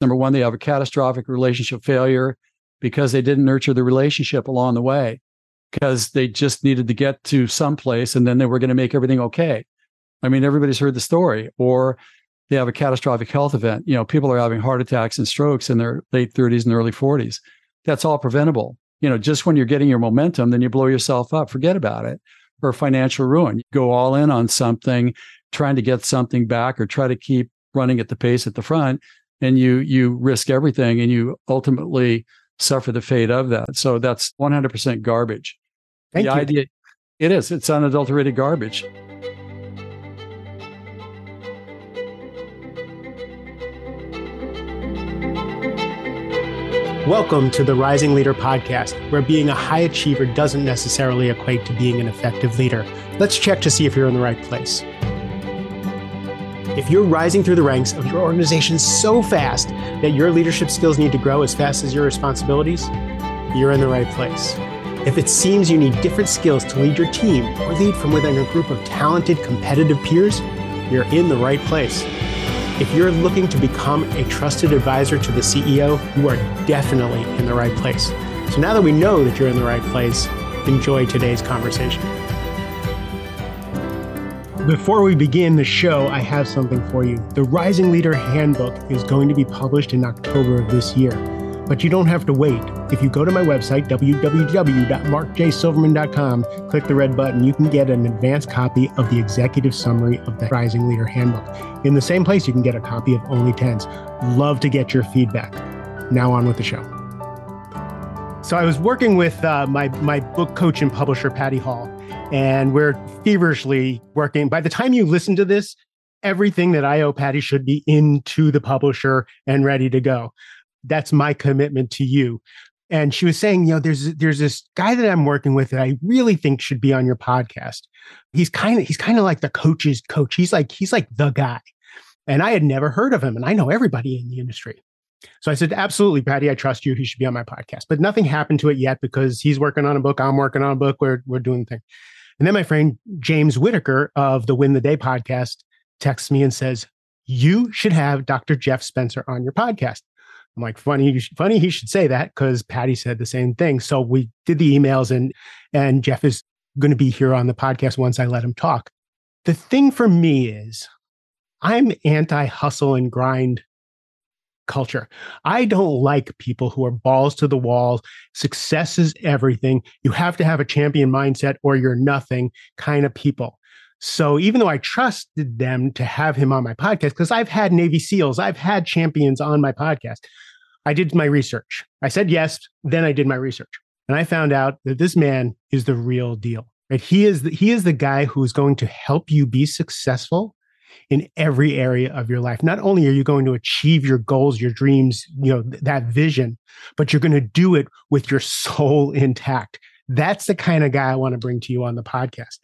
Number one, they have a catastrophic relationship failure because they didn't nurture the relationship along the way because they just needed to get to some place and then they were going to make everything okay. I mean, everybody's heard the story. Or they have a catastrophic health event. You know, people are having heart attacks and strokes in their late 30s and early 40s. That's all preventable. You know, just when you're getting your momentum, then you blow yourself up. Forget about it. Or financial ruin. You go all in on something, trying to get something back or try to keep running at the pace at the front, and you you risk everything and you ultimately suffer the fate of that. So that's 100% garbage. Thank the you. idea it is. It's unadulterated garbage. Welcome to the Rising Leader podcast, where being a high achiever doesn't necessarily equate to being an effective leader. Let's check to see if you're in the right place. If you're rising through the ranks of your organization so fast that your leadership skills need to grow as fast as your responsibilities, you're in the right place. If it seems you need different skills to lead your team or lead from within a group of talented, competitive peers, you're in the right place. If you're looking to become a trusted advisor to the CEO, you are definitely in the right place. So now that we know that you're in the right place, enjoy today's conversation. Before we begin the show, I have something for you. The Rising Leader Handbook is going to be published in October of this year, but you don't have to wait. If you go to my website, www.markjsilverman.com, click the red button, you can get an advanced copy of the executive summary of the Rising Leader Handbook. In the same place, you can get a copy of Only Tens. Love to get your feedback. Now on with the show. So I was working with uh, my my book coach and publisher Patty Hall, and we're feverishly working. By the time you listen to this, everything that I owe Patty should be into the publisher and ready to go. That's my commitment to you. And she was saying, you know, there's there's this guy that I'm working with that I really think should be on your podcast. He's kind of he's kind of like the coach's coach. He's like he's like the guy. And I had never heard of him, and I know everybody in the industry. So I said, absolutely, Patty, I trust you. He should be on my podcast. But nothing happened to it yet because he's working on a book. I'm working on a book. We're, we're doing the thing. And then my friend James Whittaker of the Win the Day podcast texts me and says, You should have Dr. Jeff Spencer on your podcast. I'm like, funny, funny he should say that because Patty said the same thing. So we did the emails and and Jeff is going to be here on the podcast once I let him talk. The thing for me is I'm anti hustle and grind culture. I don't like people who are balls to the wall. Success is everything. You have to have a champion mindset or you're nothing kind of people. So even though I trusted them to have him on my podcast, because I've had Navy SEALs, I've had champions on my podcast, I did my research. I said yes, then I did my research. And I found out that this man is the real deal. Right? He is the, he is the guy who's going to help you be successful in every area of your life. Not only are you going to achieve your goals, your dreams, you know, th- that vision, but you're going to do it with your soul intact. That's the kind of guy I want to bring to you on the podcast.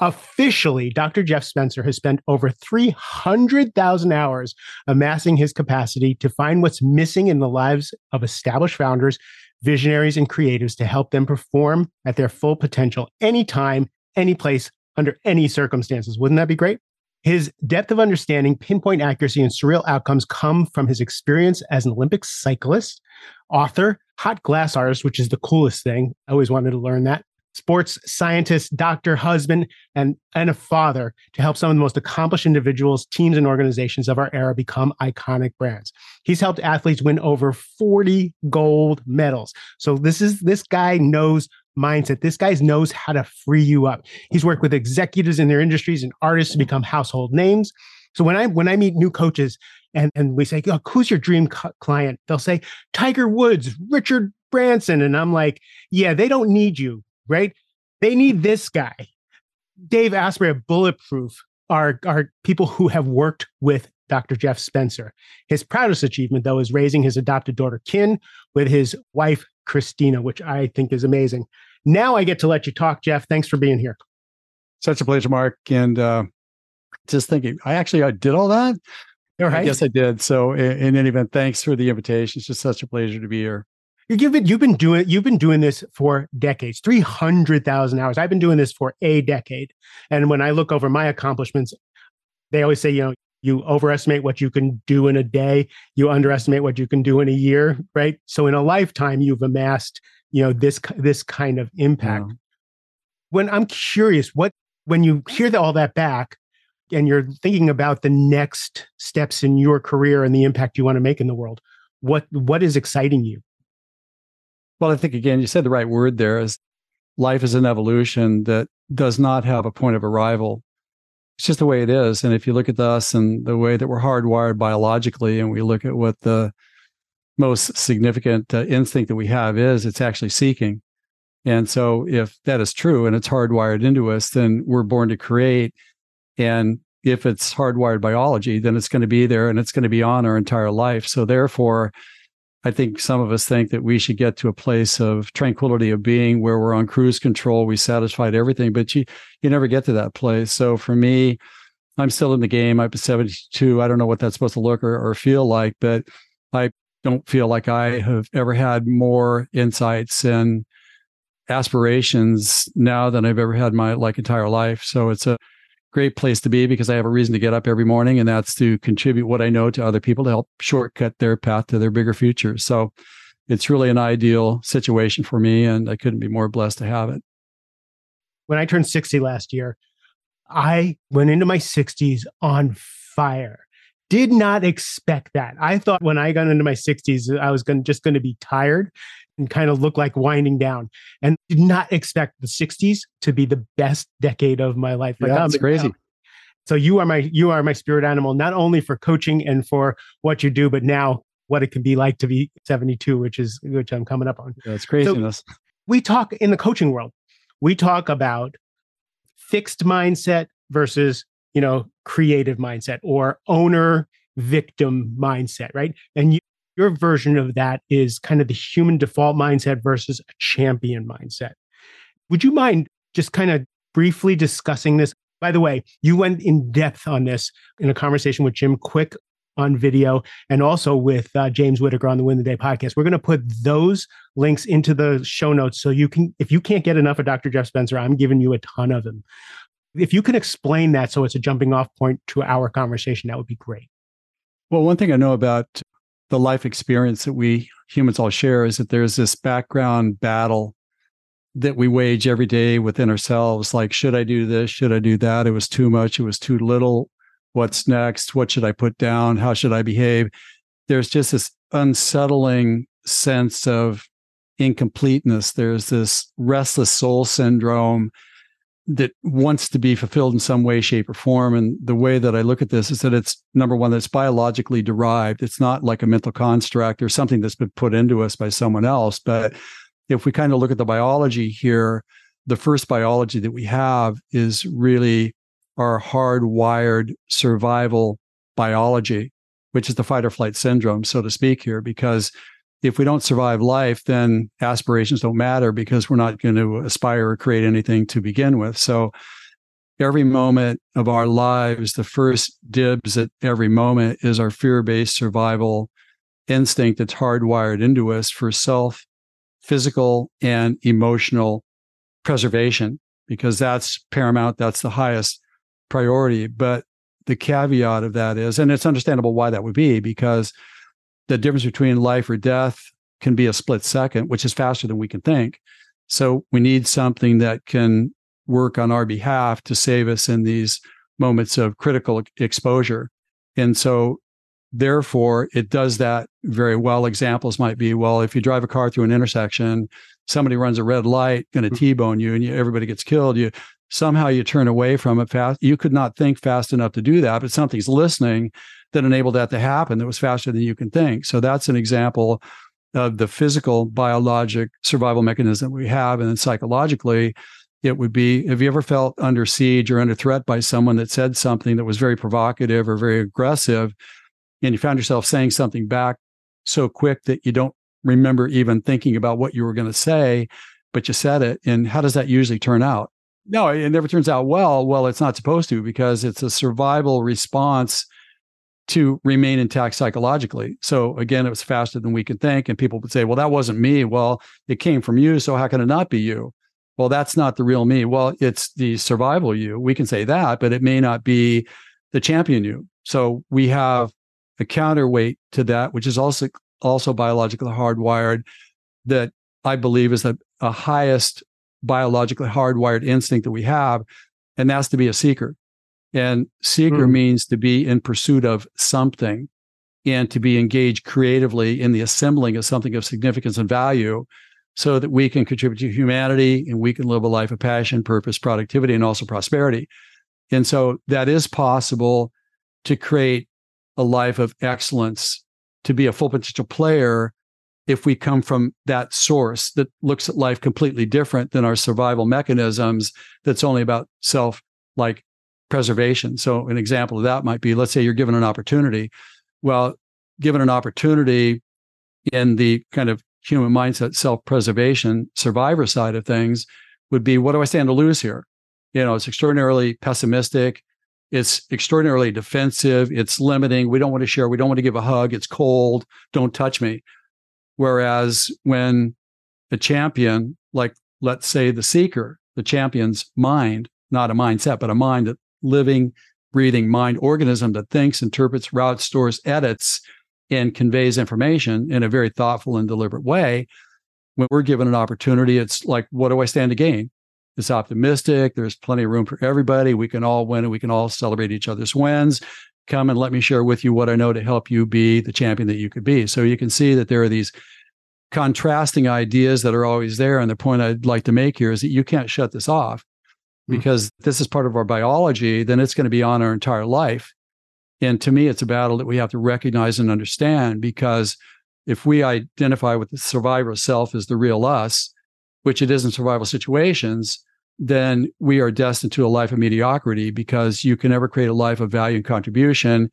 Officially, Dr. Jeff Spencer has spent over 300,000 hours amassing his capacity to find what's missing in the lives of established founders, visionaries, and creatives to help them perform at their full potential anytime, any place, under any circumstances. Wouldn't that be great? His depth of understanding, pinpoint accuracy, and surreal outcomes come from his experience as an Olympic cyclist, author, hot glass artist, which is the coolest thing. I always wanted to learn that. Sports scientist, doctor, husband, and, and a father to help some of the most accomplished individuals, teams, and organizations of our era become iconic brands. He's helped athletes win over 40 gold medals. So this is this guy knows mindset. This guy knows how to free you up. He's worked with executives in their industries and artists to become household names. So when I when I meet new coaches and and we say, oh, "Who's your dream cu- client?" They'll say, "Tiger Woods, Richard Branson," and I'm like, "Yeah, they don't need you, right? They need this guy." Dave Asprey of Bulletproof are are people who have worked with Dr. Jeff Spencer. His proudest achievement, though, is raising his adopted daughter Kin with his wife Christina, which I think is amazing. Now I get to let you talk, Jeff. Thanks for being here. Such a pleasure, Mark. And uh, just thinking, I actually I did all that. All right. I I did. So in, in any event, thanks for the invitation. It's just such a pleasure to be here. You've been you've been doing you've been doing this for decades, three hundred thousand hours. I've been doing this for a decade, and when I look over my accomplishments, they always say, you know, you overestimate what you can do in a day. You underestimate what you can do in a year right? So in a lifetime you've amassed you know this this kind of impact. Yeah. when i'm curious what when you hear the, all that back and you're thinking about the next steps in your career and the impact you want to make in the world what what is exciting you? Well i think again you said the right word there is life is an evolution that does not have a point of arrival it's just the way it is. And if you look at us and the way that we're hardwired biologically, and we look at what the most significant uh, instinct that we have is, it's actually seeking. And so, if that is true and it's hardwired into us, then we're born to create. And if it's hardwired biology, then it's going to be there and it's going to be on our entire life. So, therefore, I think some of us think that we should get to a place of tranquility of being where we're on cruise control, we satisfied everything, but you you never get to that place. So for me, I'm still in the game. I'm 72. I don't know what that's supposed to look or, or feel like, but I don't feel like I have ever had more insights and aspirations now than I've ever had my like entire life. So it's a great place to be because I have a reason to get up every morning, and that's to contribute what I know to other people to help shortcut their path to their bigger future. So it's really an ideal situation for me, and I couldn't be more blessed to have it. When I turned 60 last year, I went into my 60s on fire. Did not expect that. I thought when I got into my 60s, I was going just going to be tired and kind of look like winding down. And did not expect the 60s to be the best decade of my life. Like, yeah, that's crazy. Now. So you are my you are my spirit animal, not only for coaching and for what you do, but now what it can be like to be 72, which is which I'm coming up on. That's craziness. So we talk in the coaching world, we talk about fixed mindset versus you know creative mindset or owner victim mindset, right? And you, your version of that is kind of the human default mindset versus a champion mindset. Would you mind just kind of briefly discussing this? By the way, you went in depth on this in a conversation with Jim Kwik on video and also with uh, James Whittaker on the Win the Day podcast. We're going to put those links into the show notes so you can, if you can't get enough of Dr. Jeff Spencer, I'm giving you a ton of them. If you can explain that so it's a jumping off point to our conversation, that would be great. Well, one thing I know about the life experience that we humans all share is that there's this background battle that we wage every day within ourselves like should i do this? Should i do that? It was too much. It was too little. What's next? What should i put down? How should i behave? There's just this unsettling sense of incompleteness. There's this restless soul syndrome that wants to be fulfilled in some way, shape, or form. And the way that I look at this is that it's number one, that's biologically derived. It's not like a mental construct or something that's been put into us by someone else. But if we kind of look at the biology here, the first biology that we have is really our hardwired survival biology, which is the fight or flight syndrome, so to speak, here, because if we don't survive life, then aspirations don't matter because we're not going to aspire or create anything to begin with. So every moment of our lives, the first dibs at every moment is our fear based survival instinct that's hardwired into us for self, physical, and emotional preservation, because that's paramount. That's the highest priority. But the caveat of that is, and it's understandable why that would be, because the difference between life or death can be a split second, which is faster than we can think. So we need something that can work on our behalf to save us in these moments of critical exposure. And so therefore it does that very well. Examples might be, well, if you drive a car through an intersection, somebody runs a red light, going to mm-hmm. T-bone you and you, everybody gets killed. You somehow you turn away from it fast. You could not think fast enough to do that, but something's listening that enabled that to happen that was faster than you can think. So that's an example of the physical biologic survival mechanism we have. And then psychologically, it would be have you ever felt under siege or under threat by someone that said something that was very provocative or very aggressive, and you found yourself saying something back so quick that you don't remember even thinking about what you were going to say, but you said it. And how does that usually turn out? No, it never turns out well. Well, it's not supposed to because it's a survival response to remain intact psychologically. So again, it was faster than we could think. And people would say, well, that wasn't me. Well, it came from you. So how can it not be you? Well, that's not the real me. Well, it's the survival you. We can say that, but it may not be the champion you. So we have a counterweight to that, which is also also biologically hardwired, that I believe is the highest biologically hardwired instinct that we have, and that's to be a seeker. And seeker mm. means to be in pursuit of something and to be engaged creatively in the assembling of something of significance and value so that we can contribute to humanity and we can live a life of passion, purpose, productivity, and also prosperity. And so that is possible to create a life of excellence, to be a full potential player if we come from that source that looks at life completely different than our survival mechanisms that's only about self like preservation. So an example of that might be let's say you're given an opportunity. Well, given an opportunity in the kind of human mindset self-preservation survivor side of things would be what do I stand to lose here? You know, it's extraordinarily pessimistic. It's extraordinarily defensive. It's limiting. We don't want to share. We don't want to give a hug. It's cold. Don't touch me. Whereas when a champion, like let's say the seeker, the champion's mind, not a mindset, but a mind that living, breathing mind organism that thinks, interprets, routes, stores, edits, and conveys information in a very thoughtful and deliberate way. When we're given an opportunity, it's like, what do I stand to gain? It's optimistic. There's plenty of room for everybody. We can all win and we can all celebrate each other's wins. Come and let me share with you what I know to help you be the champion that you could be. So you can see that there are these contrasting ideas that are always there. And the point I'd like to make here is that you can't shut this off. Because mm-hmm. this is part of our biology, then it's going to be on our entire life. And to me, it's a battle that we have to recognize and understand because if we identify with the survivor self as the real us, which it is in survival situations, then we are destined to a life of mediocrity because you can never create a life of value and contribution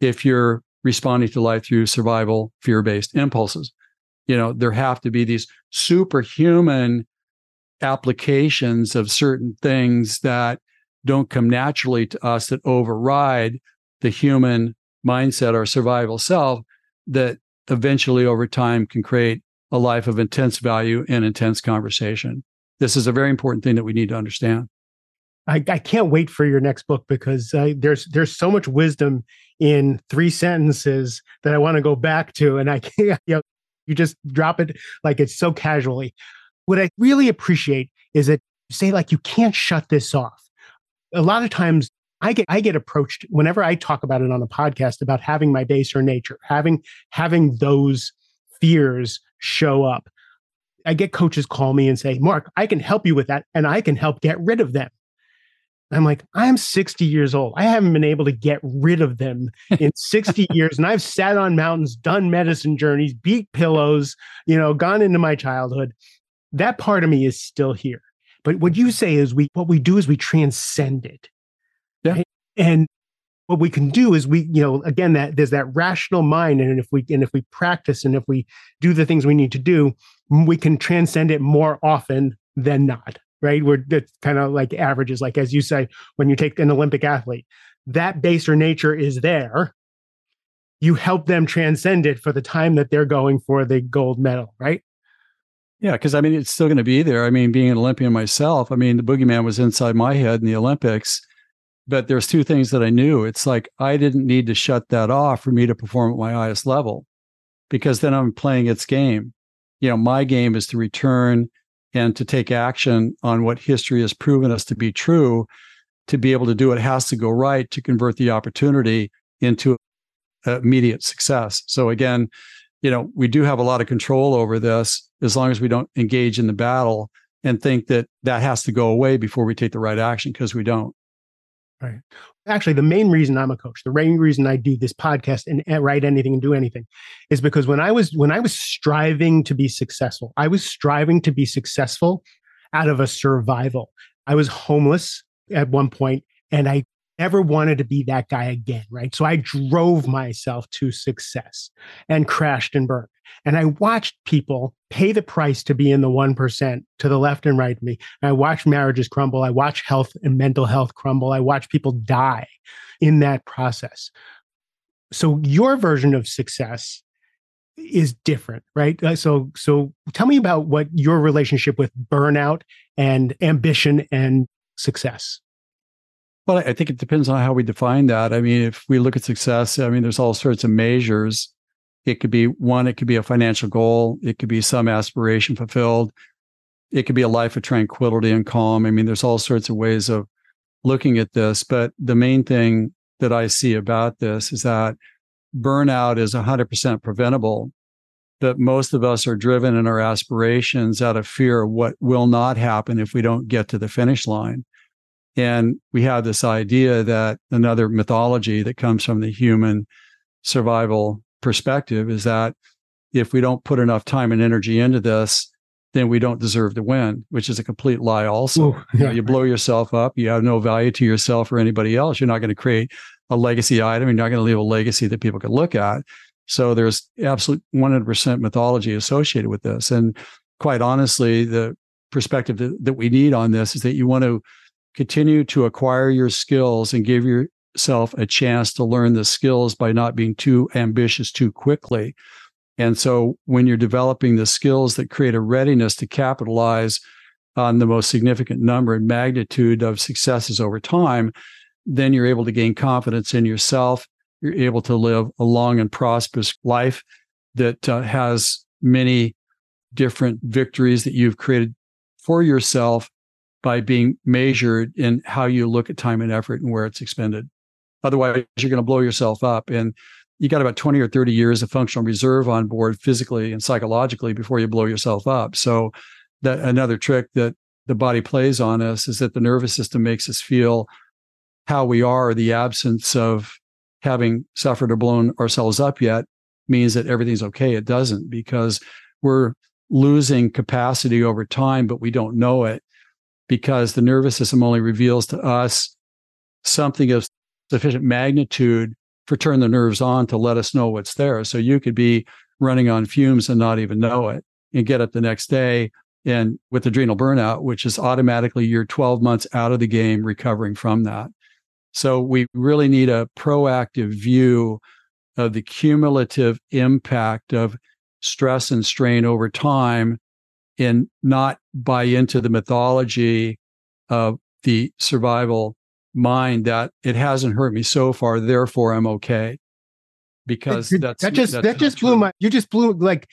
if you're responding to life through survival fear based impulses. You know, there have to be these superhuman applications of certain things that don't come naturally to us that override the human mindset or survival self that eventually over time can create a life of intense value and intense conversation. This is a very important thing that we need to understand. I, I can't wait for your next book because uh, there's there's so much wisdom in three sentences that I want to go back to, and I can't. You, know, you just drop it like it's so casually. What I really appreciate is that you say like you can't shut this off. A lot of times I get I get approached whenever I talk about it on a podcast about having my baser nature, having having those fears show up. I get coaches call me and say, Mark, I can help you with that and I can help get rid of them. I'm like, I'm 60 years old. I haven't been able to get rid of them in 60 years. And I've sat on mountains, done medicine journeys, beat pillows, you know, gone into my childhood. That part of me is still here. But what you mm-hmm. say is we what we do is we transcend it. Yeah. And what we can do is we you know again that there's that rational mind and if we and if we practice and if we do the things we need to do we can transcend it more often than not right we're it's kind of like averages like as you say when you take an olympic athlete that baser nature is there you help them transcend it for the time that they're going for the gold medal right yeah, because I mean, it's still going to be there. I mean, being an Olympian myself, I mean, the boogeyman was inside my head in the Olympics but there's two things that I knew. It's like I didn't need to shut that off for me to perform at my highest level because then I'm playing its game. You know, my game is to return and to take action on what history has proven us to be true. To be able to do it has to go right to convert the opportunity into immediate success. So again, you know, we do have a lot of control over this as long as we don't engage in the battle and think that that has to go away before we take the right action because we don't. Right. Actually, the main reason I'm a coach, the main reason I do this podcast and, write anything and do anything is because when I was when I was striving to be successful, I was striving to be successful out of a survival. I was homeless at one point and I never wanted to be that guy again, right? So I drove myself to success and crashed and burned. And I watched people pay the price to be in the 1% to the left and right of me. I watched marriages crumble. I watched health and mental health crumble. I watched people die in that process. So your version of success is different, right? Uh, so, so tell me about what your relationship with burnout and ambition and success. Well, I think it depends on how we define that. I mean, if we look at success, I mean, there's all sorts of measures. It could be one, it could be a financial goal, it could be some aspiration fulfilled, it could be a life of tranquility and calm. I mean, there's all sorts of ways of looking at this. But the main thing that I see about this is that burnout is 100% preventable. But most of us are driven in our aspirations out of fear of what will not happen if we don't get to the finish line. And we have this idea that another mythology that comes from the human survival perspective is that if we don't put enough time and energy into this, then we don't deserve to win, which is a complete lie, also. Ooh, yeah. you, know, you blow yourself up, you have no value to yourself or anybody else. You're not going to create a legacy item, you're not going to leave a legacy that people can look at. So there's absolute 100% mythology associated with this. And quite honestly, the perspective that, that we need on this is that you want to continue to acquire your skills and give yourself a chance to learn the skills by not being too ambitious too quickly. And so when you're developing the skills that create a readiness to capitalize on the most significant number and magnitude of successes over time, then you're able to gain confidence in yourself. You're able to live a long and prosperous life that uh, has many different victories that you've created for yourself by being measured in how you look at time and effort and where it's expended. Otherwise, you're going to blow yourself up. And you got about 20 or 30 years of functional reserve on board physically and psychologically before you blow yourself up. So that another trick that the body plays on us is that the nervous system makes us feel how we are, the absence of having suffered or blown ourselves up yet means that everything's okay. It doesn't because we're losing capacity over time, but we don't know it because the nervous system only reveals to us something of sufficient magnitude for turn the nerves on to let us know what's there. So you could be running on fumes and not even know it and get up the next day and with adrenal burnout, which is automatically you're 12 months out of the game recovering from that. So we really need a proactive view of the cumulative impact of stress and strain over time and not buy into the mythology of the survival mind that it hasn't hurt me so far, therefore I'm okay. Because that's that just that's that just blew my you just blew like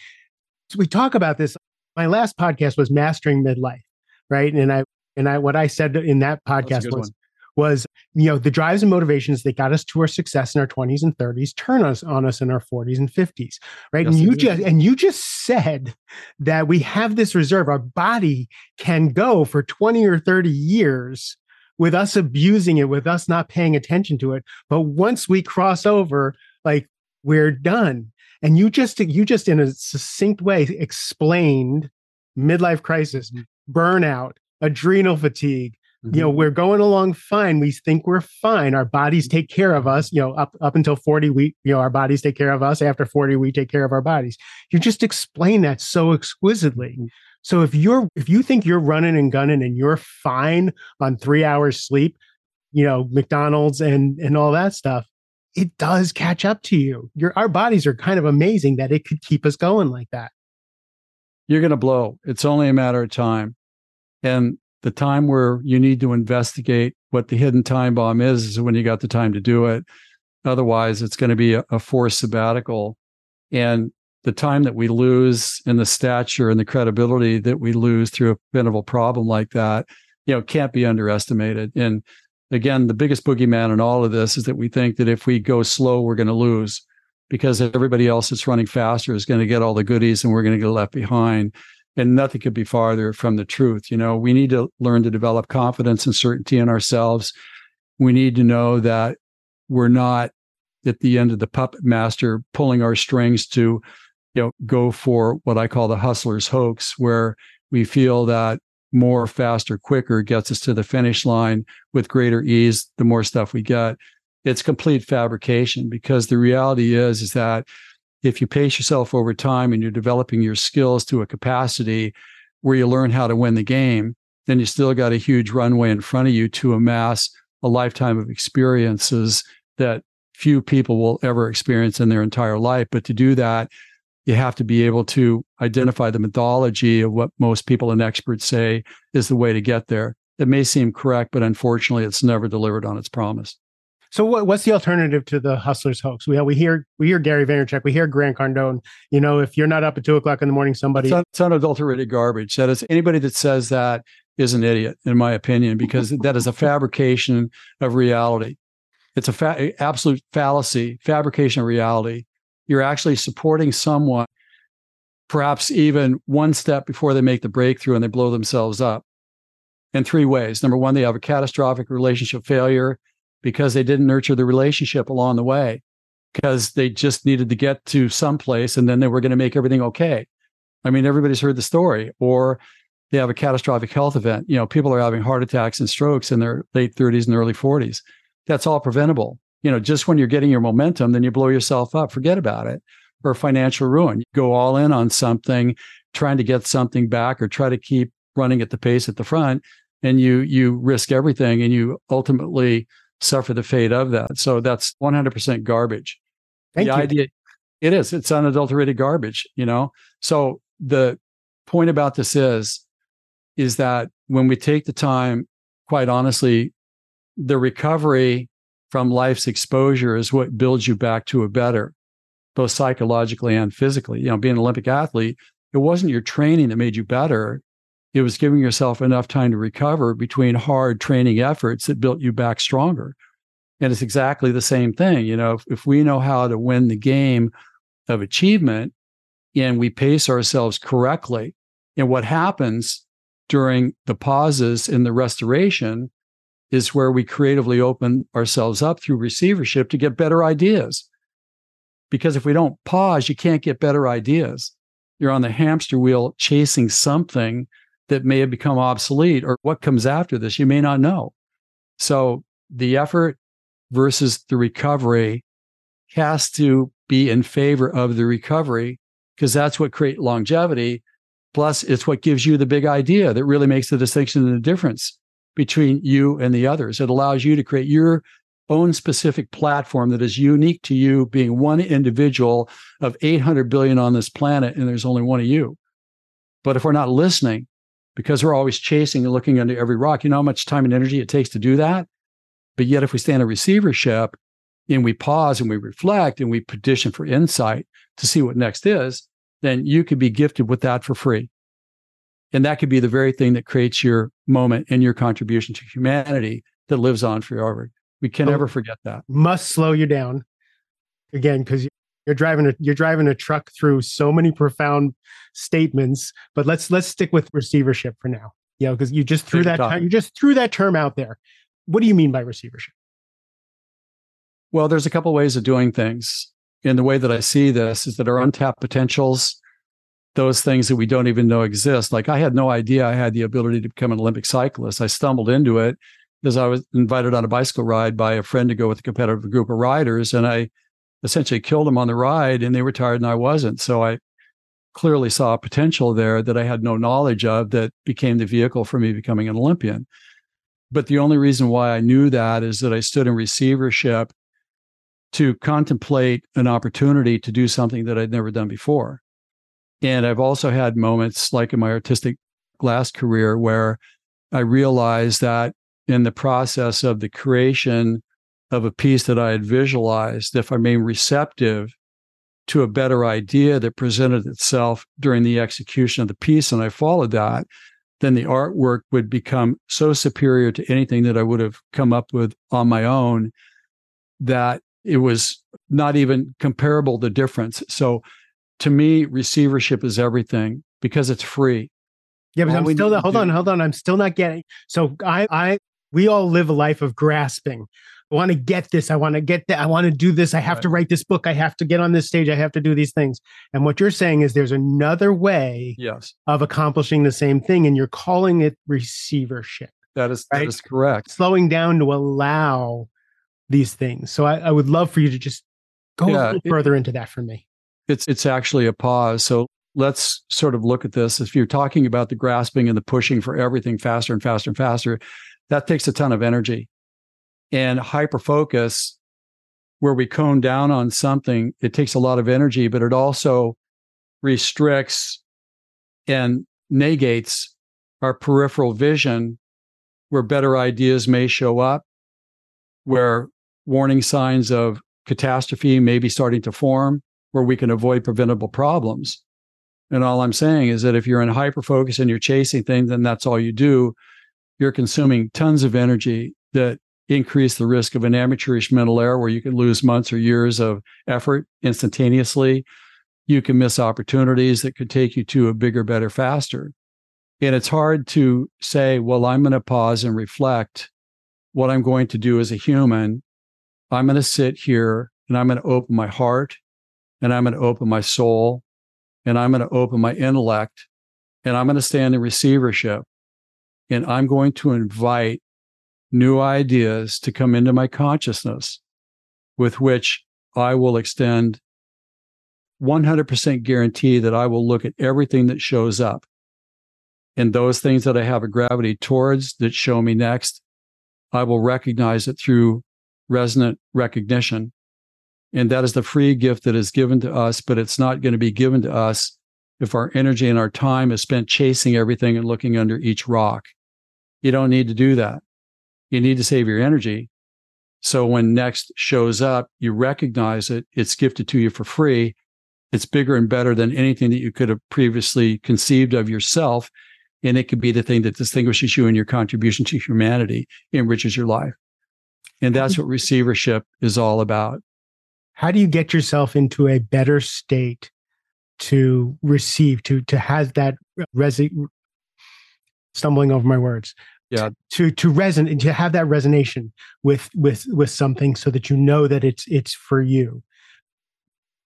we talk about this. My last podcast was mastering midlife, right? And I and I what I said in that podcast was one was you know the drives and motivations that got us to our success in our 20s and 30s turn us on us in our 40s and 50s right? Yes, and you just and you just said that we have this reserve. Our body can go for 20 or 30 years with us abusing it with us not paying attention to it. But once we cross over like we're done. And you just you just in a succinct way explained midlife crisis mm-hmm. burnout adrenal fatigue Mm-hmm. You know, mm-hmm. we're going along fine. We think we're fine. Our bodies take care of us. You know, up up until 40, we, you know, our bodies take care of us. After 40, we take care of our bodies. You just explain that so exquisitely. Mm-hmm. So if you're if you think you're running and gunning and you're fine on three hours sleep, you know, McDonald's and and all that stuff, it does catch up to you. Your our bodies are kind of amazing that it could keep us going like that. You're gonna blow. It's only a matter of time. And the time where you need to investigate what the hidden time bomb is is when you got the time to do it. Otherwise, it's going to be a, a forced sabbatical. And the time that we lose and the stature and the credibility that we lose through a preventable problem like that, you know, can't be underestimated. And again, the biggest boogeyman in all of this is that we think that if we go slow, we're going to lose because everybody else that's running faster is going to get all the goodies and we're going to get left behind and nothing could be farther from the truth. You know, we need to learn to develop confidence and certainty in ourselves. We need to know that we're not at the end of the puppet master pulling our strings to, you know, go for what I call the hustler's hoax, where we feel that more, faster, quicker gets us to the finish line with greater ease the more stuff we get. It's complete fabrication because the reality is, is that if you pace yourself over time and you're developing your skills to a capacity where you learn how to win the game, then you still got a huge runway in front of you to amass a lifetime of experiences that few people will ever experience in their entire life. But to do that, you have to be able to identify the methodology of what most people and experts say is the way to get there. it may seem correct, but unfortunately, it's never delivered on its promise. So what, what's the alternative to the hustlers hoax? We we hear we hear Gary Vaynerchuk, we hear Grant Cardone. You know, if you're not up at two o'clock in the morning, somebody it's, un- it's unadulterated garbage. That is anybody that says that is an idiot, in my opinion, because that is a fabrication of reality. It's a fa- absolute fallacy, fabrication of reality. You're actually supporting someone, perhaps even one step before they make the breakthrough and they blow themselves up in three ways. Number one, they have a catastrophic relationship failure because they didn't nurture the relationship along the way, because they just needed to get to some place and then they were going to make everything okay. I mean, everybody's heard the story. Or they have a catastrophic health event. You know, people are having heart attacks and strokes in their late 30s and early 40s. That's all preventable. You know, just when you're getting your momentum, then you blow yourself up. Forget about it. Or financial ruin. You go all in on something, trying to get something back or try to keep running at the pace at the front and you you risk everything and you ultimately suffer the fate of that. So that's 100% garbage. Thank the you. idea it is it's unadulterated garbage, you know. So the point about this is is that when we take the time quite honestly the recovery from life's exposure is what builds you back to a better both psychologically and physically. You know, being an Olympic athlete, it wasn't your training that made you better it was giving yourself enough time to recover between hard training efforts that built you back stronger. And it's exactly the same thing. You know, if, if we know how to win the game of achievement and we pace ourselves correctly, and what happens during the pauses in the restoration is where we creatively open ourselves up through receivership to get better ideas. Because if we don't pause, you can't get better ideas. You're on the hamster wheel chasing something that may have become obsolete or what comes after this, you may not know. So the effort versus the recovery has to be in favor of the recovery because that's what creates longevity. Plus, it's what gives you the big idea that really makes the distinction and the difference between you and the others. It allows you to create your own specific platform that is unique to you, being one individual of 800 billion on this planet, and there's only one of you. But if we're not listening, because we're always chasing and looking under every rock. You know how much time and energy it takes to do that? But yet, if we stand a receivership and we pause and we reflect and we petition for insight to see what next is, then you could be gifted with that for free. And that could be the very thing that creates your moment and your contribution to humanity that lives on forever. We can never forget that. Must slow you down again because you're driving a you're driving a truck through so many profound statements but let's let's stick with receivership for now you know because you just threw that you just threw that term out there. What do you mean by receivership? Well there's a couple ways of doing things and the way that i see this is that our untapped potentials those things that we don't even know exist. Like i had no idea i had the ability to become an olympic cyclist. I stumbled into it because i was invited on a bicycle ride by a friend to go with a competitive group of riders and i essentially killed them on the ride and they were tired and I wasn't. So I clearly saw a potential there that I had no knowledge of that became the vehicle for me becoming an Olympian. But the only reason why I knew that is that I stood in receivership to contemplate an opportunity to do something that I'd never done before. And I've also had moments like in my artistic glass career where I realized that in the process of the creation of a piece that I had visualized, if I remained receptive to a better idea that presented itself during the execution of the piece, and I followed that, then the artwork would become so superior to anything that I would have come up with on my own that it was not even comparable the difference. So to me, receivership is everything because it's free. Yeah, but all I'm still not, hold on, hold on. I'm still not getting so I I we all live a life of grasping. I want to get this. I want to get that. I want to do this. I have right. to write this book. I have to get on this stage. I have to do these things. And what you're saying is there's another way yes. of accomplishing the same thing. And you're calling it receivership. That is, right? that is correct. Slowing down to allow these things. So I, I would love for you to just go yeah, a little it, further into that for me. It's it's actually a pause. So let's sort of look at this. If you're talking about the grasping and the pushing for everything faster and faster and faster, that takes a ton of energy and hyper focus where we cone down on something it takes a lot of energy but it also restricts and negates our peripheral vision where better ideas may show up, where warning signs of catastrophe may be starting to form, where we can avoid preventable problems. And all I'm saying is that if you're in hyper focus and you're chasing things and that's all you do, you're consuming tons of energy that increase the risk of an amateurish mental error where you can lose months or years of effort instantaneously. You can miss opportunities that could take you to a bigger, better, faster. And it's hard to say, well, I'm going to pause and reflect what I'm going to do as a human. I'm going to sit here and I'm going to open my heart and I'm going to open my soul and I'm going to open my intellect and I'm going to stand in receivership and I'm going to invite new ideas to come into my consciousness with which I will extend 100% guarantee that I will look at everything that shows up. And those things that I have a gravity towards that show me next, I will recognize it through resonant recognition. And that is the free gift that is given to us, but it's not going to be given to us if our energy and our time is spent chasing everything and looking under each rock. You don't need to do that. You need to save your energy. So when next shows up, you recognize it, it's gifted to you for free. It's bigger and better than anything that you could have previously conceived of yourself. And it could be the thing that distinguishes you and your contribution to humanity, enriches your life. And that's what receivership is all about. How do you get yourself into a better state to receive, to to have that resi- stumbling over my words. Yeah. To to resonate to have that resonation with with with something so that you know that it's it's for you.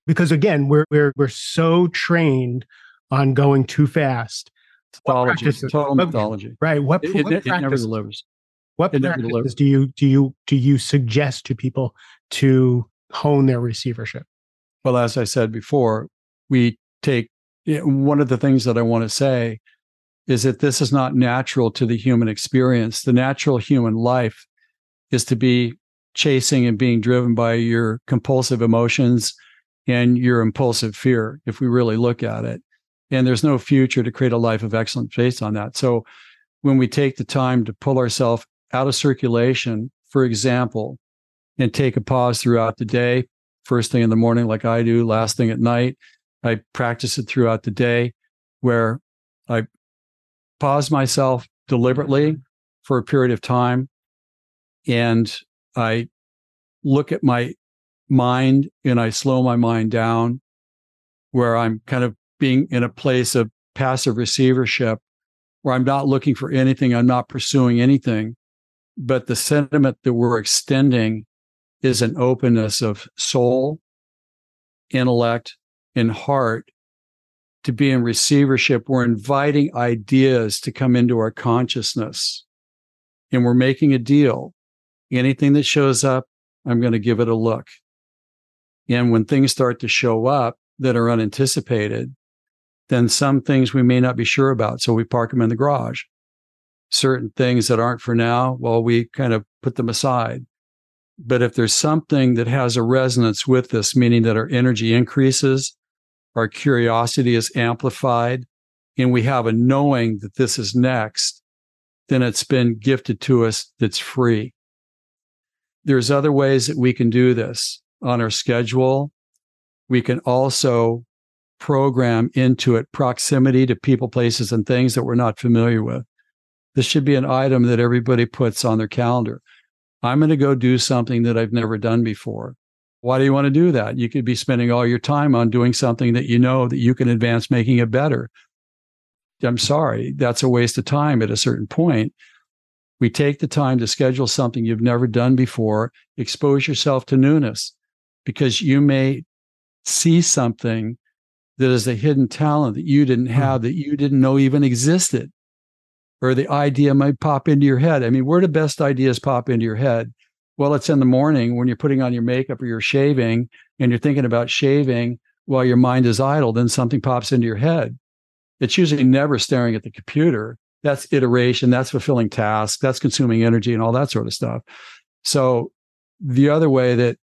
Because again, we're we're we're so trained on going too fast mythology, total mythology. Right. What, it, what it, it never delivers. What it practices do you do you do you suggest to people to hone their receivership? Well, as I said before, we take one of the things that I want to say is that this is not natural to the human experience. The natural human life is to be chasing and being driven by your compulsive emotions and your impulsive fear, if we really look at it. And there's no future to create a life of excellence based on that. So when we take the time to pull ourselves out of circulation, for example, and take a pause throughout the day, first thing in the morning, like I do, last thing at night, I practice it throughout the day where I pause myself deliberately for a period of time and I look at my mind and I slow my mind down where I'm kind of being in a place of passive receivership where I'm not looking for anything, I'm not pursuing anything. But the sentiment that we're extending is an openness of soul, intellect, and heart to be in receivership. We're inviting ideas to come into our consciousness and we're making a deal. Anything that shows up, I'm going to give it a look. And when things start to show up that are unanticipated, then some things we may not be sure about. So we park them in the garage. Certain things that aren't for now, well, we kind of put them aside. But if there's something that has a resonance with this, meaning that our energy increases, our curiosity is amplified, and we have a knowing that this is next, then it's been gifted to us that's free. There's other ways that we can do this on our schedule. We can also program into it proximity to people, places, and things that we're not familiar with. This should be an item that everybody puts on their calendar. I'm going to go do something that I've never done before. Why do you want to do that? You could be spending all your time on doing something that you know that you can advance making it better. I'm sorry, that's a waste of time at a certain point. We take the time to schedule something you've never done before, expose yourself to newness because you may see something that is a hidden talent that you didn't hmm. have, that you didn't know even existed, or the idea might pop into your head. I mean, where do best ideas pop into your head? Well, it's in the morning when you're putting on your makeup or you're shaving and you're thinking about shaving while your mind is idle, then something pops into your head. It's usually never staring at the computer. That's iteration, that's fulfilling tasks, that's consuming energy and all that sort of stuff. So, the other way that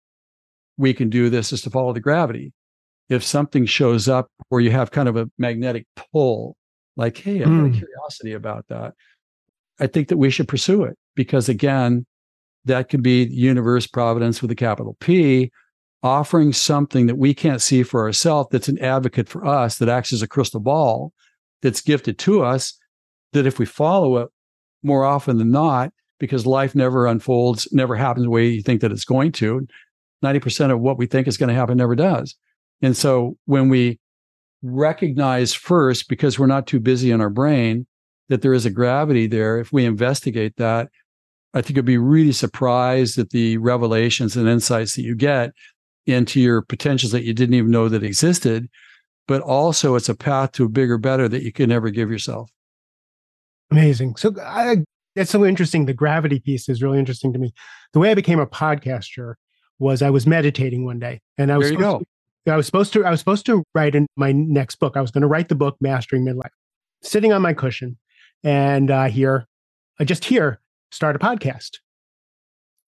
we can do this is to follow the gravity. If something shows up where you have kind of a magnetic pull, like, hey, I've got a hmm. curiosity about that, I think that we should pursue it because again, that could be universe providence with a capital P offering something that we can't see for ourselves that's an advocate for us that acts as a crystal ball that's gifted to us that if we follow it more often than not because life never unfolds never happens the way you think that it's going to 90% of what we think is going to happen never does. And so when we recognize first because we're not too busy in our brain that there is a gravity there if we investigate that i think you'll be really surprised at the revelations and insights that you get into your potentials that you didn't even know that existed but also it's a path to a bigger better that you can never give yourself. Amazing. So I, that's so interesting. The gravity piece is really interesting to me. The way i became a podcaster was i was meditating one day and i was there you go. to, i was supposed to i was supposed to write in my next book. I was going to write the book mastering midlife. Sitting on my cushion and uh here i just hear start a podcast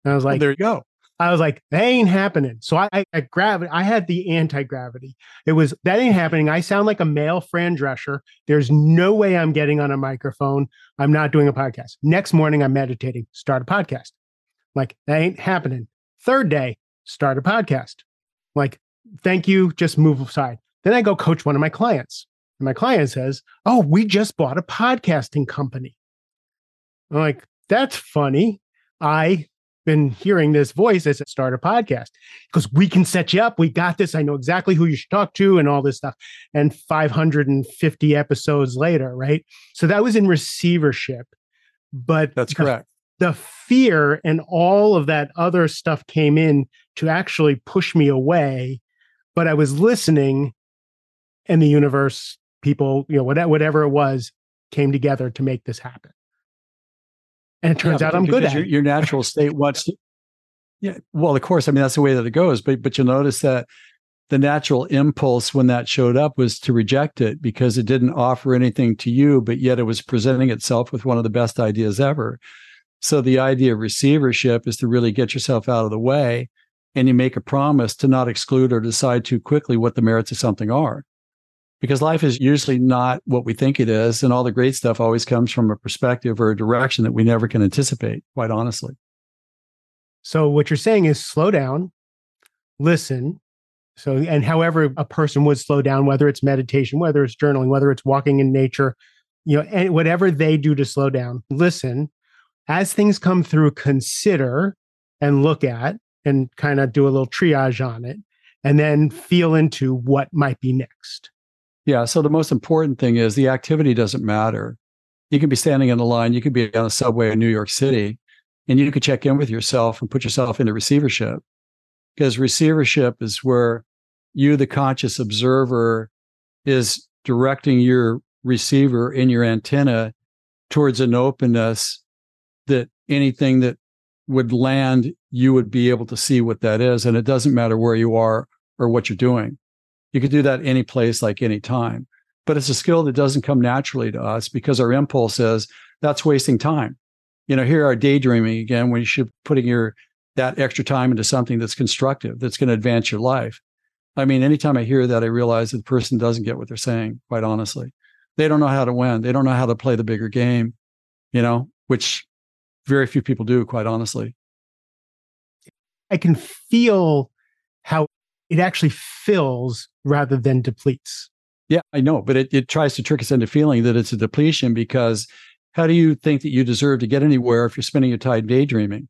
and i was like there you go I was like, that ain't happening. So I, I, I gravity, I had the anti-gravity. It was that ain't happening. I sound like a male Fran Drescher. There's no way I'm getting on a microphone. I'm not doing a podcast. Next morning, I'm meditating, start a podcast. Like, that ain't happening. Third day, start a podcast. Like, thank you, just move aside. Then I go coach one of my clients. And my client says, Oh, we just bought a podcasting company. I'm like, that's funny. I been hearing this voice as a start a podcast because we can set you up. We got this. I know exactly who you should talk to and all this stuff. And 550 episodes later, right? So that was in receivership. But that's the, correct. The fear and all of that other stuff came in to actually push me away. But I was listening, and the universe, people, you know, whatever, whatever it was, came together to make this happen and it turns yeah, out I'm good at your, your natural state wants to, yeah well of course I mean that's the way that it goes but but you'll notice that the natural impulse when that showed up was to reject it because it didn't offer anything to you but yet it was presenting itself with one of the best ideas ever. So the idea of receivership is to really get yourself out of the way and you make a promise to not exclude or decide too quickly what the merits of something are because life is usually not what we think it is. And all the great stuff always comes from a perspective or a direction that we never can anticipate, quite honestly. So, what you're saying is slow down, listen. So, and however a person would slow down, whether it's meditation, whether it's journaling, whether it's walking in nature, you know, and whatever they do to slow down, listen. As things come through, consider and look at and kind of do a little triage on it, and then feel into what might be next. Yeah. So the most important thing is the activity doesn't matter. You can be standing in the line, you could be on a subway in New York City, and you could check in with yourself and put yourself into receivership. Because receivership is where you, the conscious observer, is directing your receiver in your antenna towards an openness that anything that would land, you would be able to see what that is. And it doesn't matter where you are or what you're doing. You could do that any place, like any time. But it's a skill that doesn't come naturally to us because our impulse is that's wasting time. You know, here are daydreaming again when you should putting your that extra time into something that's constructive, that's going to advance your life. I mean, anytime I hear that, I realize that the person doesn't get what they're saying, quite honestly. They don't know how to win. They don't know how to play the bigger game, you know, which very few people do, quite honestly. I can feel it actually fills rather than depletes. Yeah, I know, but it, it tries to trick us into feeling that it's a depletion because how do you think that you deserve to get anywhere if you're spending your time daydreaming?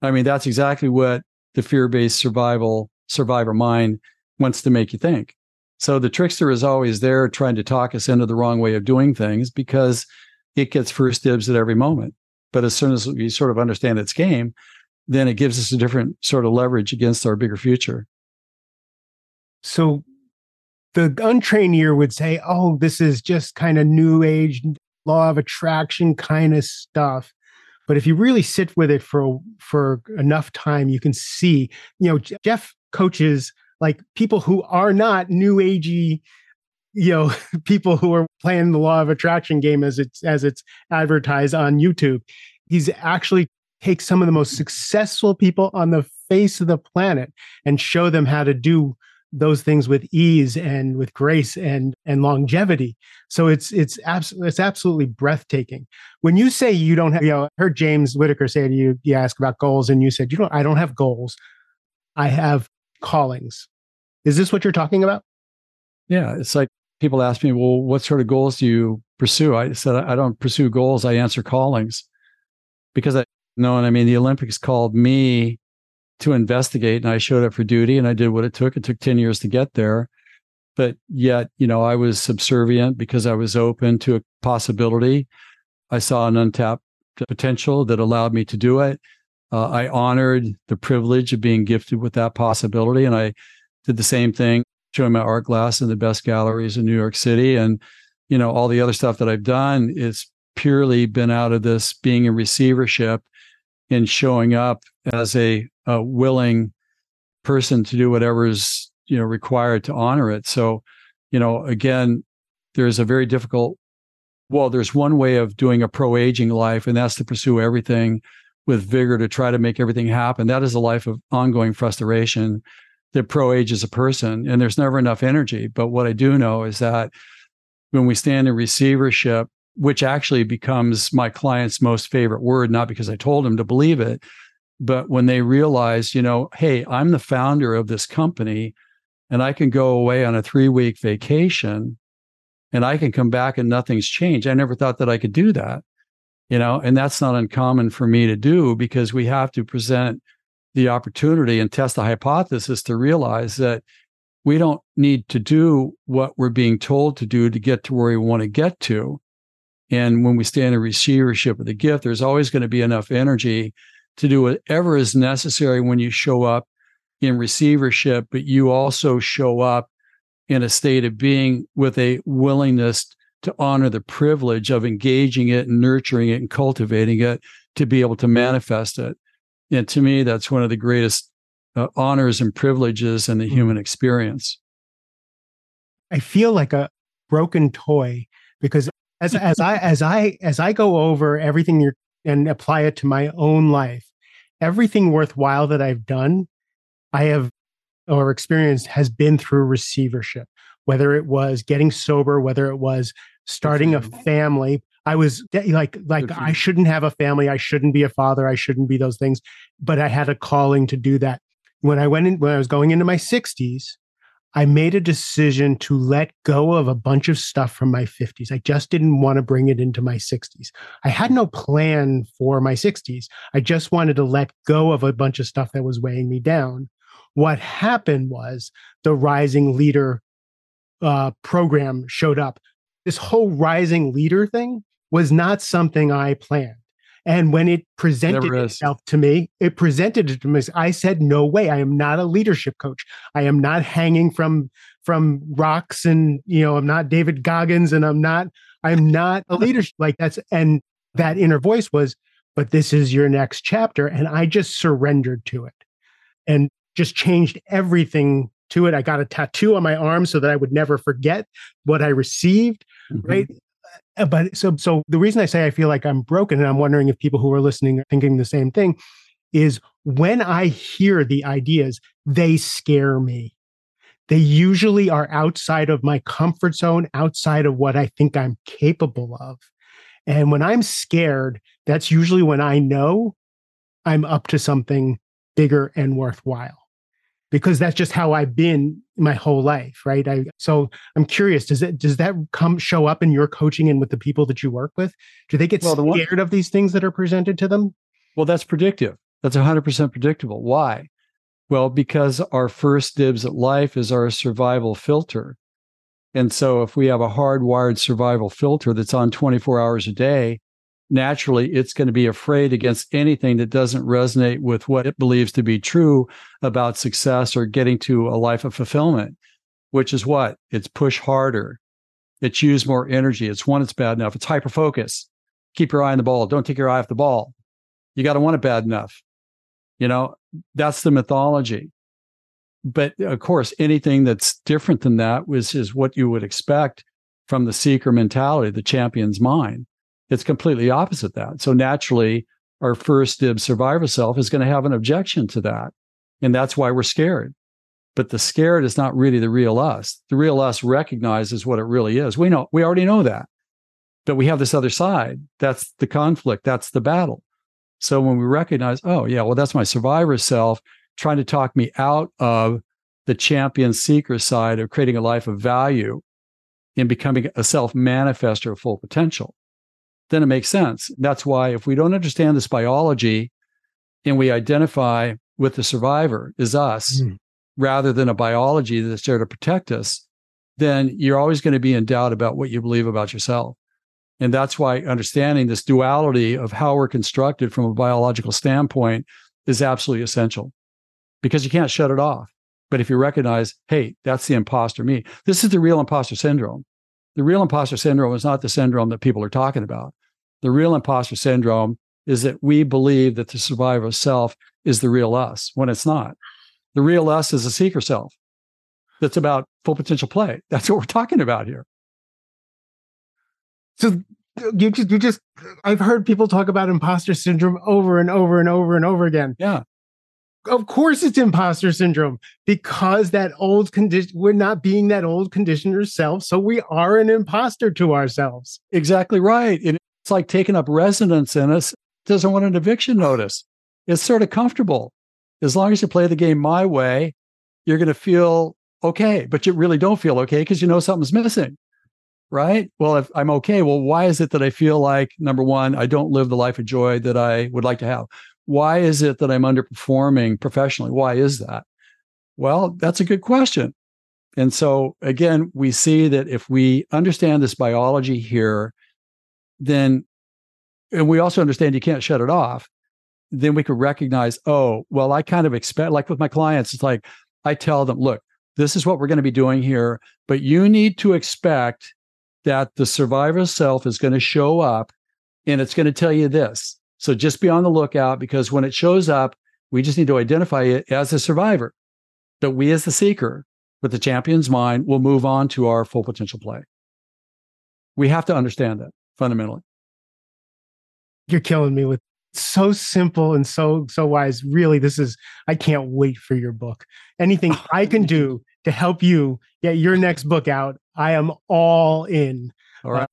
I mean, that's exactly what the fear-based survival survivor mind wants to make you think. So the trickster is always there trying to talk us into the wrong way of doing things because it gets first dibs at every moment. But as soon as we sort of understand its game, then it gives us a different sort of leverage against our bigger future. So the untrained ear would say, oh, this is just kind of new age law of attraction kind of stuff. But if you really sit with it for for enough time, you can see, you know, Jeff coaches like people who are not new agey, you know, people who are playing the law of attraction game as it's as it's advertised on YouTube. He's actually takes some of the most successful people on the face of the planet and show them how to do those things with ease and with grace and and longevity. So it's it's absolutely it's absolutely breathtaking. When you say you don't have, you know, I heard James Whittaker say to you, you ask about goals, and you said, you know, I don't have goals. I have callings. Is this what you're talking about? Yeah, it's like people ask me, well, what sort of goals do you pursue? I said, I don't pursue goals. I answer callings because I know, and I mean, the Olympics called me to investigate and I showed up for duty and I did what it took. It took 10 years to get there. But yet, you know, I was subservient because I was open to a possibility. I saw an untapped potential that allowed me to do it. Uh, I honored the privilege of being gifted with that possibility. And I did the same thing, showing my art glass in the best galleries in New York City. And, you know, all the other stuff that I've done is purely been out of this being in receivership and showing up as a a willing person to do whatever is you know required to honor it. So you know again there's a very difficult well there's one way of doing a pro aging life and that's to pursue everything with vigor to try to make everything happen. That is a life of ongoing frustration that pro age is a person and there's never enough energy. But what i do know is that when we stand in receivership which actually becomes my client's most favorite word not because i told him to believe it but when they realize, you know, hey, I'm the founder of this company and I can go away on a three week vacation and I can come back and nothing's changed. I never thought that I could do that, you know, and that's not uncommon for me to do because we have to present the opportunity and test the hypothesis to realize that we don't need to do what we're being told to do to get to where we want to get to. And when we stand in a receivership of the gift, there's always going to be enough energy to do whatever is necessary when you show up in receivership, but you also show up in a state of being with a willingness to honor the privilege of engaging it and nurturing it and cultivating it to be able to manifest it. And to me, that's one of the greatest uh, honors and privileges in the mm-hmm. human experience. I feel like a broken toy because as as I as I as I go over everything you're and apply it to my own life, everything worthwhile that I've done, I have or experienced has been through receivership, whether it was getting sober, whether it was starting a family. I was like, like I shouldn't have a family. I shouldn't be a father. I shouldn't be those things. But I had a calling to do that. When I went in, when I was going into my 60s, I made a decision to let go of a bunch of stuff from my 50s. I just didn't want to bring it into my 60s. I had no plan for my 60s. I just wanted to let go of a bunch of stuff that was weighing me down. What happened was the Rising Leader uh, program showed up. This whole Rising Leader thing was not something I planned. And when it presented itself to me, it presented it to me. I said, "No way! I am not a leadership coach. I am not hanging from from rocks, and you know, I'm not David Goggins, and I'm not. I'm not a leadership like that's." And that inner voice was, "But this is your next chapter," and I just surrendered to it, and just changed everything to it. I got a tattoo on my arm so that I would never forget what I received. Mm-hmm. Right. Uh, but so so the reason I say I feel like I'm broken, and I'm wondering if people who are listening are thinking the same thing, is when I hear the ideas, they scare me. They usually are outside of my comfort zone, outside of what I think I'm capable of. And when I'm scared, that's usually when I know I'm up to something bigger and worthwhile because that's just how I've been my whole life, right? I so I'm curious, does that does that come show up in your coaching and with the people that you work with? Do they get well, the scared one, of these things that are presented to them? Well, that's predictive. That's 100% predictable. Why? Well, because our first dibs at life is our survival filter. And so if we have a hardwired survival filter that's on 24 hours a day, naturally it's going to be afraid against anything that doesn't resonate with what it believes to be true about success or getting to a life of fulfillment, which is what? It's push harder. It's use more energy. It's one, it's bad enough. It's hyper focus. Keep your eye on the ball. Don't take your eye off the ball. You got to want it bad enough. You know, that's the mythology. But of course, anything that's different than that was is what you would expect from the seeker mentality, the champion's mind it's completely opposite that. So naturally, our first dib survivor self is going to have an objection to that. And that's why we're scared But the scared is not really the real us. The real us recognizes what it really is. We know, we already know that. But we have this other side. That's the conflict. That's the battle. So when we recognize, oh, yeah, well, that's my survivor self trying to talk me out of the champion seeker side of creating a life of value and becoming a self manifester of full potential, then it makes sense. That's why if we don't understand this biology and we identify with the survivor is us mm. rather than a biology that's there to protect us, then you're always going to be in doubt about what you believe about yourself. And that's why understanding this duality of how we're constructed from a biological standpoint is absolutely essential because you can't shut it off. But if you recognize, hey, that's the imposter me, this is the real imposter syndrome. The real imposter syndrome is not the syndrome that people are talking about. The real imposter syndrome is that we believe that the survivor self is the real us when it's not. The real us is a seeker self that's about full potential play. That's what we're talking about here. So you just you just I've heard people talk about imposter syndrome over and over and over and over again. Yeah. Of course it's imposter syndrome because that old condition we're not being that old conditioner self, so we are an imposter to ourselves. Exactly right. And it's like taking up residence in us. Doesn't want an eviction notice. It's sort of comfortable. As long as you play the game my way, you're going to feel okay, but you really don't feel okay because you know something's missing right? Well, if I'm okay, well, why is it that I feel like number one, I don't live the life of joy that I would like to have? Why is it that I'm underperforming professionally? Why is that? Well, that's a good question. And so again, we see that if we understand this biology here, then, and we also understand you can't shut it off, then we could recognize, oh, well, I kind of expect, like with my clients, it's like I tell them, look, this is what we're going to be doing here, but you need to expect that the survivor self is going to show up and it's going to tell you this. So just be on the lookout because when it shows up, we just need to identify it as a survivor. But we, as the seeker, with the champion's mind, will move on to our full potential play. We have to understand that fundamentally. You're killing me with so simple and so so wise. Really, this is I can't wait for your book. Anything I can do to help you get your next book out, I am all in. All right. Uh,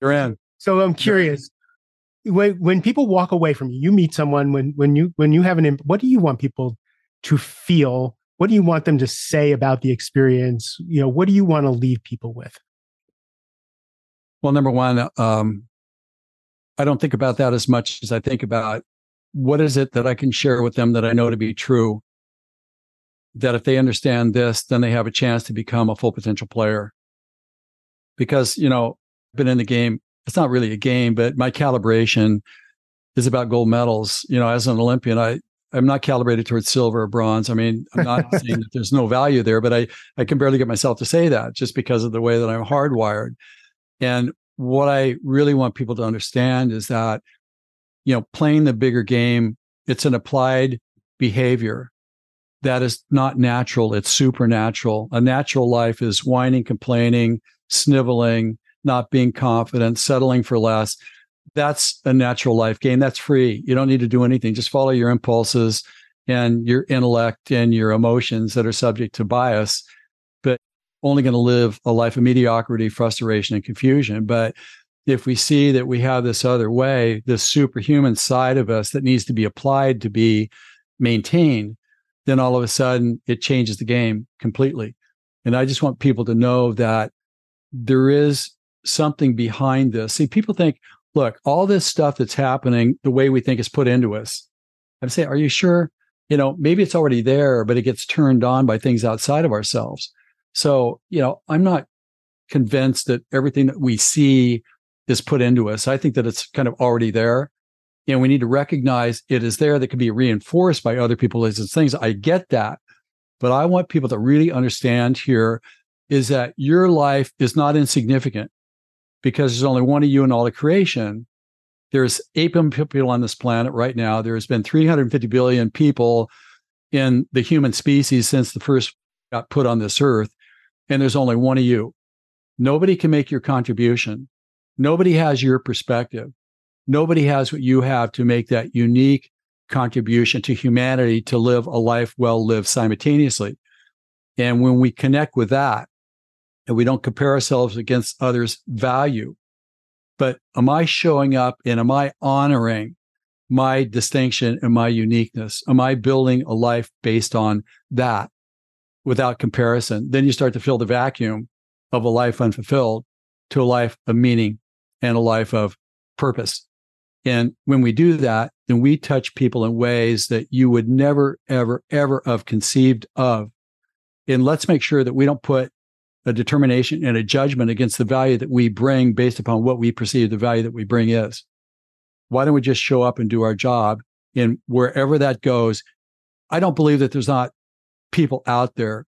You're in. So I'm curious. When when people walk away from you, you meet someone when when you when you have an what do you want people to feel? What do you want them to say about the experience? You know, what do you want to leave people with? Well, number one, um, I don't think about that as much as I think about what is it that I can share with them that I know to be true that if they understand this, then they have a chance to become a full potential player. Because, you know, I've been in the game, it's not really a game, but my calibration is about gold medals. You know, as an Olympian, I, I'm not calibrated towards silver or bronze. I mean, I'm not saying that there's no value there, but I, I can barely get myself to say that just because of the way that I'm hardwired. And what I really want people to understand is that, you know, playing the bigger game, it's an applied behavior that is not natural. It's supernatural. A natural life is whining, complaining, sniveling, not being confident, settling for less. That's a natural life game. That's free. You don't need to do anything. Just follow your impulses and your intellect and your emotions that are subject to bias, only going to live a life of mediocrity, frustration, and confusion. But if we see that we have this other way, this superhuman side of us that needs to be applied to be maintained, then all of a sudden it changes the game completely. And I just want people to know that there is something behind this. See, people think, look, all this stuff that's happening, the way we think is put into us. I'm saying, are you sure? You know, maybe it's already there, but it gets turned on by things outside of ourselves. So, you know, I'm not convinced that everything that we see is put into us. I think that it's kind of already there and we need to recognize it is there that can be reinforced by other people as things. I get that. But I want people to really understand here is that your life is not insignificant because there's only one of you in all of creation. There's 8 billion people on this planet right now. There's been 350 billion people in the human species since the first got put on this earth. And there's only one of you. Nobody can make your contribution. Nobody has your perspective. Nobody has what you have to make that unique contribution to humanity to live a life well lived simultaneously. And when we connect with that and we don't compare ourselves against others' value, but am I showing up and am I honoring my distinction and my uniqueness? Am I building a life based on that without comparison? Then you start to fill the vacuum of a life unfulfilled to a life of meaning and a life of purpose. And when we do that, then we touch people in ways that you would never, ever, ever have conceived of. And let's make sure that we don't put a determination and a judgment against the value that we bring based upon what we perceive the value that we bring is. Why don't we just show up and do our job? And wherever that goes, I don't believe that there's not people out there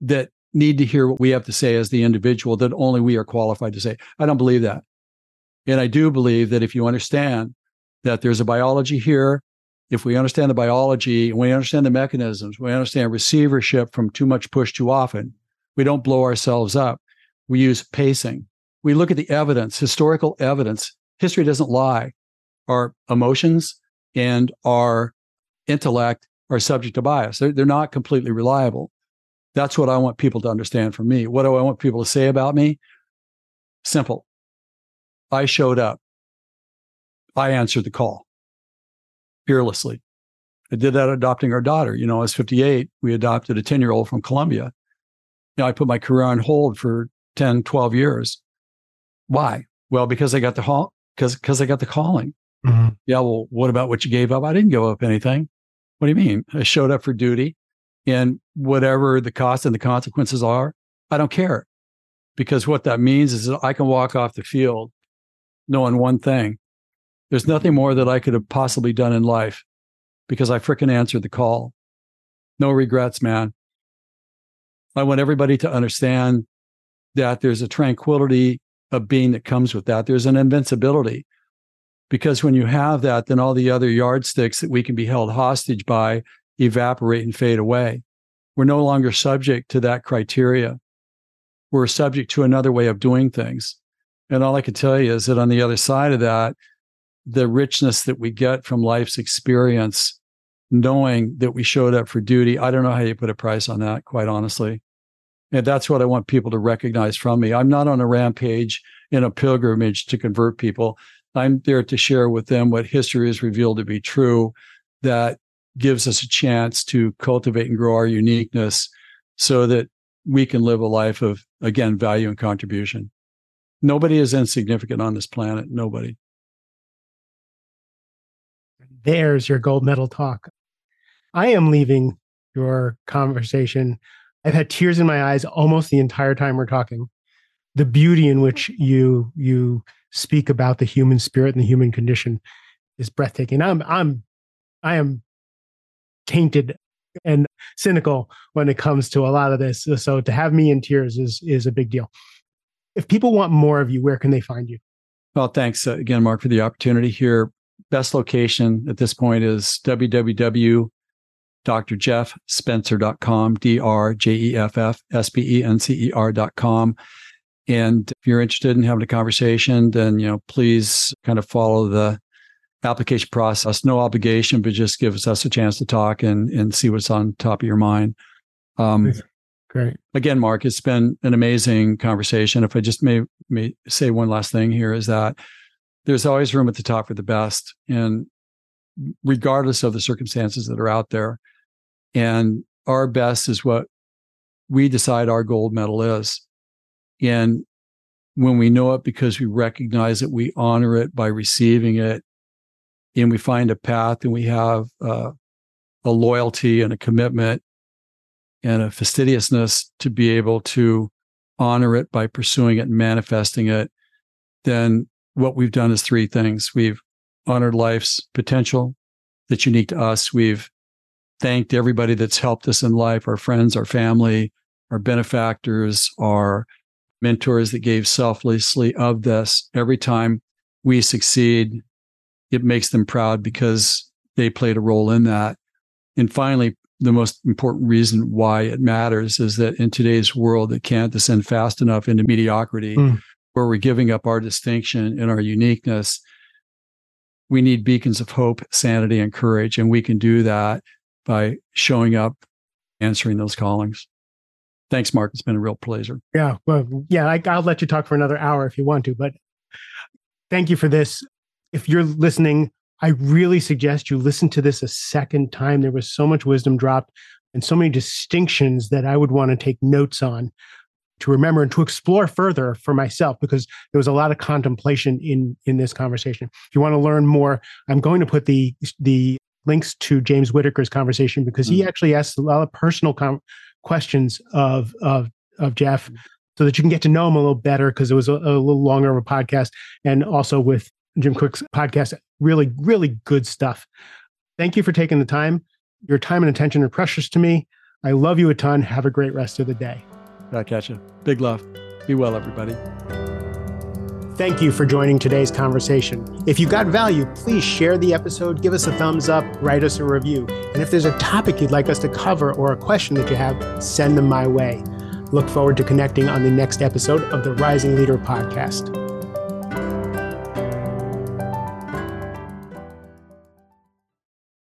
that need to hear what we have to say as the individual that only we are qualified to say. I don't believe that. And I do believe that if you understand that there's a biology here, if we understand the biology we understand the mechanisms, we understand receivership from too much push too often, we don't blow ourselves up. We use pacing. We look at the evidence, historical evidence. History doesn't lie. Our emotions and our intellect are subject to bias. They're, they're not completely reliable. That's what I want people to understand from me. What do I want people to say about me? Simple. I showed up. I answered the call fearlessly. I did that adopting our daughter. You know, I was 58. We adopted a 10 year old from Colombia. You know, I put my career on hold for 10, 12 years. Why? Well, because I got the call, because, because I got the calling. Mm-hmm. Yeah. Well, what about what you gave up? I didn't give up anything. What do you mean? I showed up for duty and whatever the cost and the consequences are, I don't care. Because what that means is that I can walk off the field knowing one thing. There's nothing more that I could have possibly done in life because I fricking answered the call. No regrets, man. I want everybody to understand that there's a tranquility of being that comes with that. There's an invincibility because when you have that, then all the other yardsticks that we can be held hostage by evaporate and fade away. We're no longer subject to that criteria. We're subject to another way of doing things. And all I can tell you is that on the other side of that, the richness that we get from life's experience, knowing that we showed up for duty, I don't know how you put a price on that, quite honestly. And that's what I want people to recognize from me. I'm not on a rampage in a pilgrimage to convert people. I'm there to share with them what history has revealed to be true, that gives us a chance to cultivate and grow our uniqueness so that we can live a life of, again, value and contribution. Nobody is insignificant on this planet. Nobody. There's your gold medal talk. I am leaving your conversation. I've had tears in my eyes almost the entire time we're talking. The beauty in which you you speak about the human spirit and the human condition is breathtaking. I'm I'm I am tainted and cynical when it comes to a lot of this. So to have me in tears is is a big deal if people want more of you, where can they find you? Well, thanks uh, again, Mark, for the opportunity here. Best location at this point is www.drjeffspencer.com, D R J E F F S P E N C E R.com. And if you're interested in having a conversation, then, you know, please kind of follow the application process. No obligation, but just give us a chance to talk and, and see what's on top of your mind. Um, Great. Again, Mark, it's been an amazing conversation. If I just may, may say one last thing here is that there's always room at the top for the best. And regardless of the circumstances that are out there, and our best is what we decide our gold medal is. And when we know it because we recognize it, we honor it by receiving it, and we find a path and we have uh, a loyalty and a commitment and a fastidiousness to be able to honor it by pursuing it and manifesting it, then what we've done is three things. We've honored life's potential that's unique to us. We've thanked everybody that's helped us in life, our friends, our family, our benefactors, our mentors that gave selflessly of this. Every time we succeed, it makes them proud because they played a role in that. And finally, the most important reason why it matters is that in today's world it can't descend fast enough into mediocrity mm. where we're giving up our distinction and our uniqueness we need beacons of hope sanity and courage and we can do that by showing up answering those callings Thanks, Mark. It's been a real pleasure. Yeah. Well, yeah, I, I'll let you talk for another hour if you want to, but thank you for this. If you're listening, I really suggest you listen to this a second time. There was so much wisdom dropped and so many distinctions that I would want to take notes on to remember and to explore further for myself because there was a lot of contemplation in in this conversation. If you want to learn more, I'm going to put the the links to James Whittaker's conversation because he mm. actually asked a lot of personal com- questions of of of Jeff mm. so that you can get to know him a little better because it was a, a, little longer of a podcast and also with Jim Kwik's podcast really really good stuff. Thank you for taking the time. Your time and attention are precious to me. I love you a ton. Have a great rest of the day. Back catch you. Big love. Be well, everybody. Thank you for joining today's conversation. If you got value, please share the episode, give us a thumbs up, write us a review. And if there's a topic you'd like us to cover or a question that you have, send them my way. Look forward to connecting on the next episode of the Rising Leader podcast.